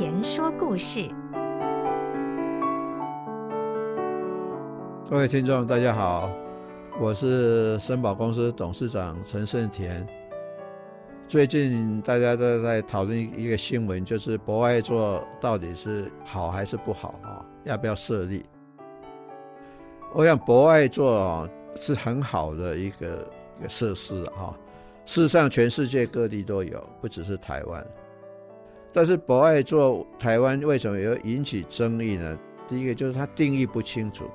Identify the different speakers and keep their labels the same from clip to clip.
Speaker 1: 田说故事。
Speaker 2: 各位听众，大家好，我是森宝公司董事长陈胜田。最近大家都在讨论一个新闻，就是博爱座到底是好还是不好啊？要不要设立？我想博爱座是很好的一个一个设施啊。事实上，全世界各地都有，不只是台湾。但是博爱做台湾为什么有引起争议呢？第一个就是它定义不清楚，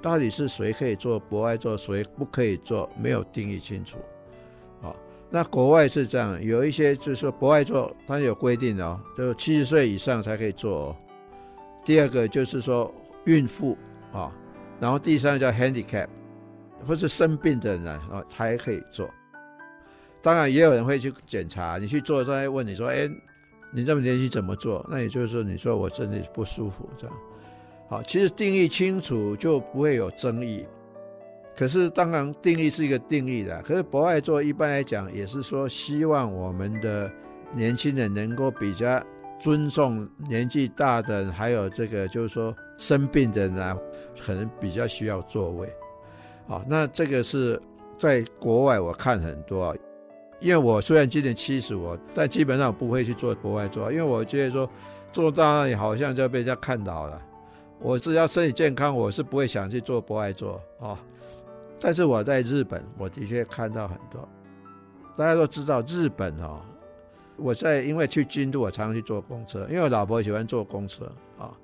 Speaker 2: 到底是谁可以做博爱做，谁不可以做，没有定义清楚。好，那国外是这样，有一些就是说博爱做它有规定哦，就七十岁以上才可以做哦。第二个就是说孕妇啊，然后第三个叫 handicap，或是生病的人啊才可以做。当然也有人会去检查，你去做他会问你说：“哎，你这么年轻怎么做？”那也就是说，你说我身体不舒服这样。好，其实定义清楚就不会有争议。可是当然定义是一个定义的，可是博爱座一般来讲也是说希望我们的年轻人能够比较尊重年纪大的，还有这个就是说生病的人啊，可能比较需要座位。好，那这个是在国外我看很多。因为我虽然今年七十五，但基本上不会去做博爱座，因为我觉得说做到那里好像就被人家看到了。我只要身体健康，我是不会想去做博爱座啊。但是我在日本，我的确看到很多。大家都知道日本哦，我在因为去京都，我常常去坐公车，因为我老婆喜欢坐公车啊。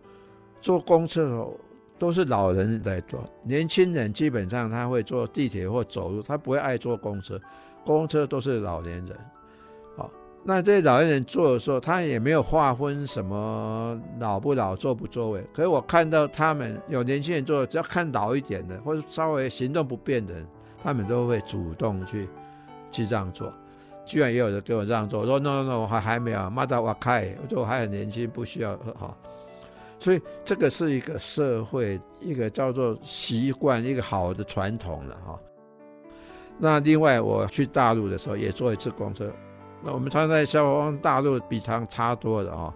Speaker 2: 坐公车哦，都是老人在坐，年轻人基本上他会坐地铁或走路，他不会爱坐公车。公车都是老年人，好，那这些老年人坐的时候，他也没有划分什么老不老、坐不坐位。可是我看到他们有年轻人坐，只要看老一点的，或者稍微行动不便的人，他们都会主动去去让座。居然也有人给我让座，我说 no no no，我还还没有，马达瓦开，我说我还很年轻，不需要哈。所以这个是一个社会一个叫做习惯，一个好的传统了哈。那另外，我去大陆的时候也坐一次公车。那我们常在消防大陆比他差多的啊。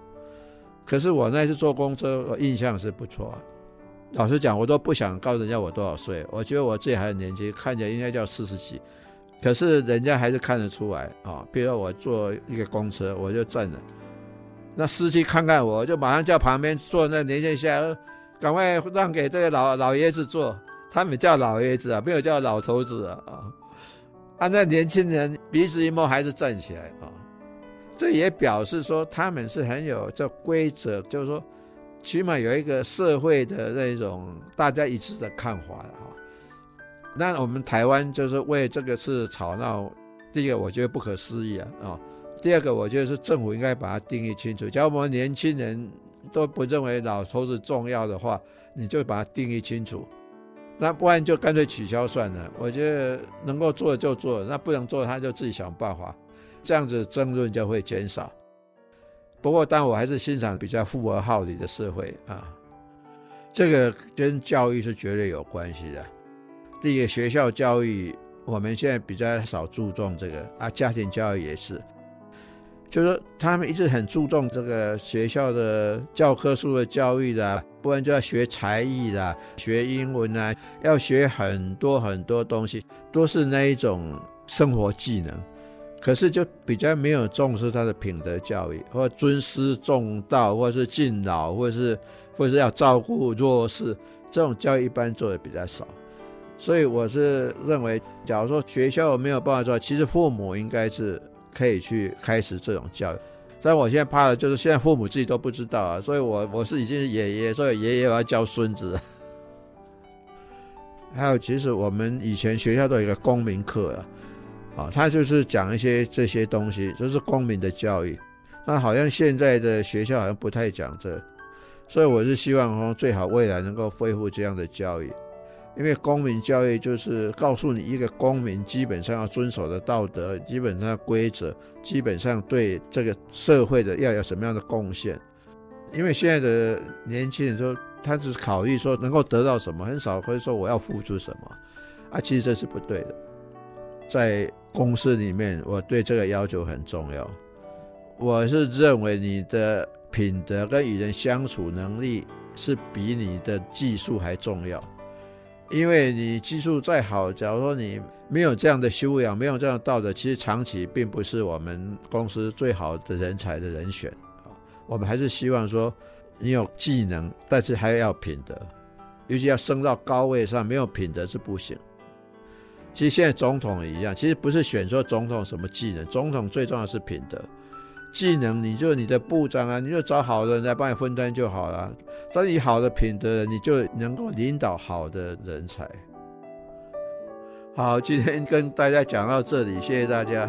Speaker 2: 可是我那次坐公车，我印象是不错。老实讲，我都不想告诉人家我多少岁，我觉得我自己还很年轻，看起来应该叫四十几。可是人家还是看得出来啊。比如说我坐一个公车，我就站着，那司机看看我，就马上叫旁边坐那年轻人，赶快让给这个老老爷子坐。他们叫老爷子啊，没有叫老头子啊啊。啊，那年轻人鼻子一摸还是站起来啊，这也表示说他们是很有这规则，就是说起码有一个社会的那种大家一致的看法啊。那我们台湾就是为这个事吵闹，第一个我觉得不可思议啊啊，第二个我觉得是政府应该把它定义清楚，假如我们年轻人都不认为老头子重要的话，你就把它定义清楚。那不然就干脆取消算了。我觉得能够做就做，那不能做他就自己想办法，这样子争论就会减少。不过，但我还是欣赏比较富而好礼的社会啊。这个跟教育是绝对有关系的。第一个，学校教育我们现在比较少注重这个啊，家庭教育也是。就是说，他们一直很注重这个学校的教科书的教育的，不然就要学才艺啦，学英文啊，要学很多很多东西，都是那一种生活技能。可是就比较没有重视他的品德教育，或尊师重道，或是敬老，或是或是要照顾弱势，这种教育一般做的比较少。所以我是认为，假如说学校没有办法做，其实父母应该是。可以去开始这种教育，但我现在怕的就是现在父母自己都不知道啊，所以我我是已经是爷爷，所以爷爷要教孙子。还有，其实我们以前学校都有一个公民课啊，啊，他就是讲一些这些东西，就是公民的教育。那好像现在的学校好像不太讲这，所以我是希望说最好未来能够恢复这样的教育。因为公民教育就是告诉你一个公民基本上要遵守的道德，基本上规则，基本上对这个社会的要有什么样的贡献。因为现在的年轻人说，他只是考虑说能够得到什么，很少会说我要付出什么。啊，其实这是不对的。在公司里面，我对这个要求很重要。我是认为你的品德跟与人相处能力是比你的技术还重要。因为你技术再好，假如说你没有这样的修养，没有这样的道德，其实长期并不是我们公司最好的人才的人选。我们还是希望说，你有技能，但是还要品德，尤其要升到高位上，没有品德是不行。其实现在总统也一样，其实不是选说总统什么技能，总统最重要是品德。技能，你就你的部长啊，你就找好的人来帮你分担就好了。当你好的品德，你就能够领导好的人才。好，今天跟大家讲到这里，谢谢大家。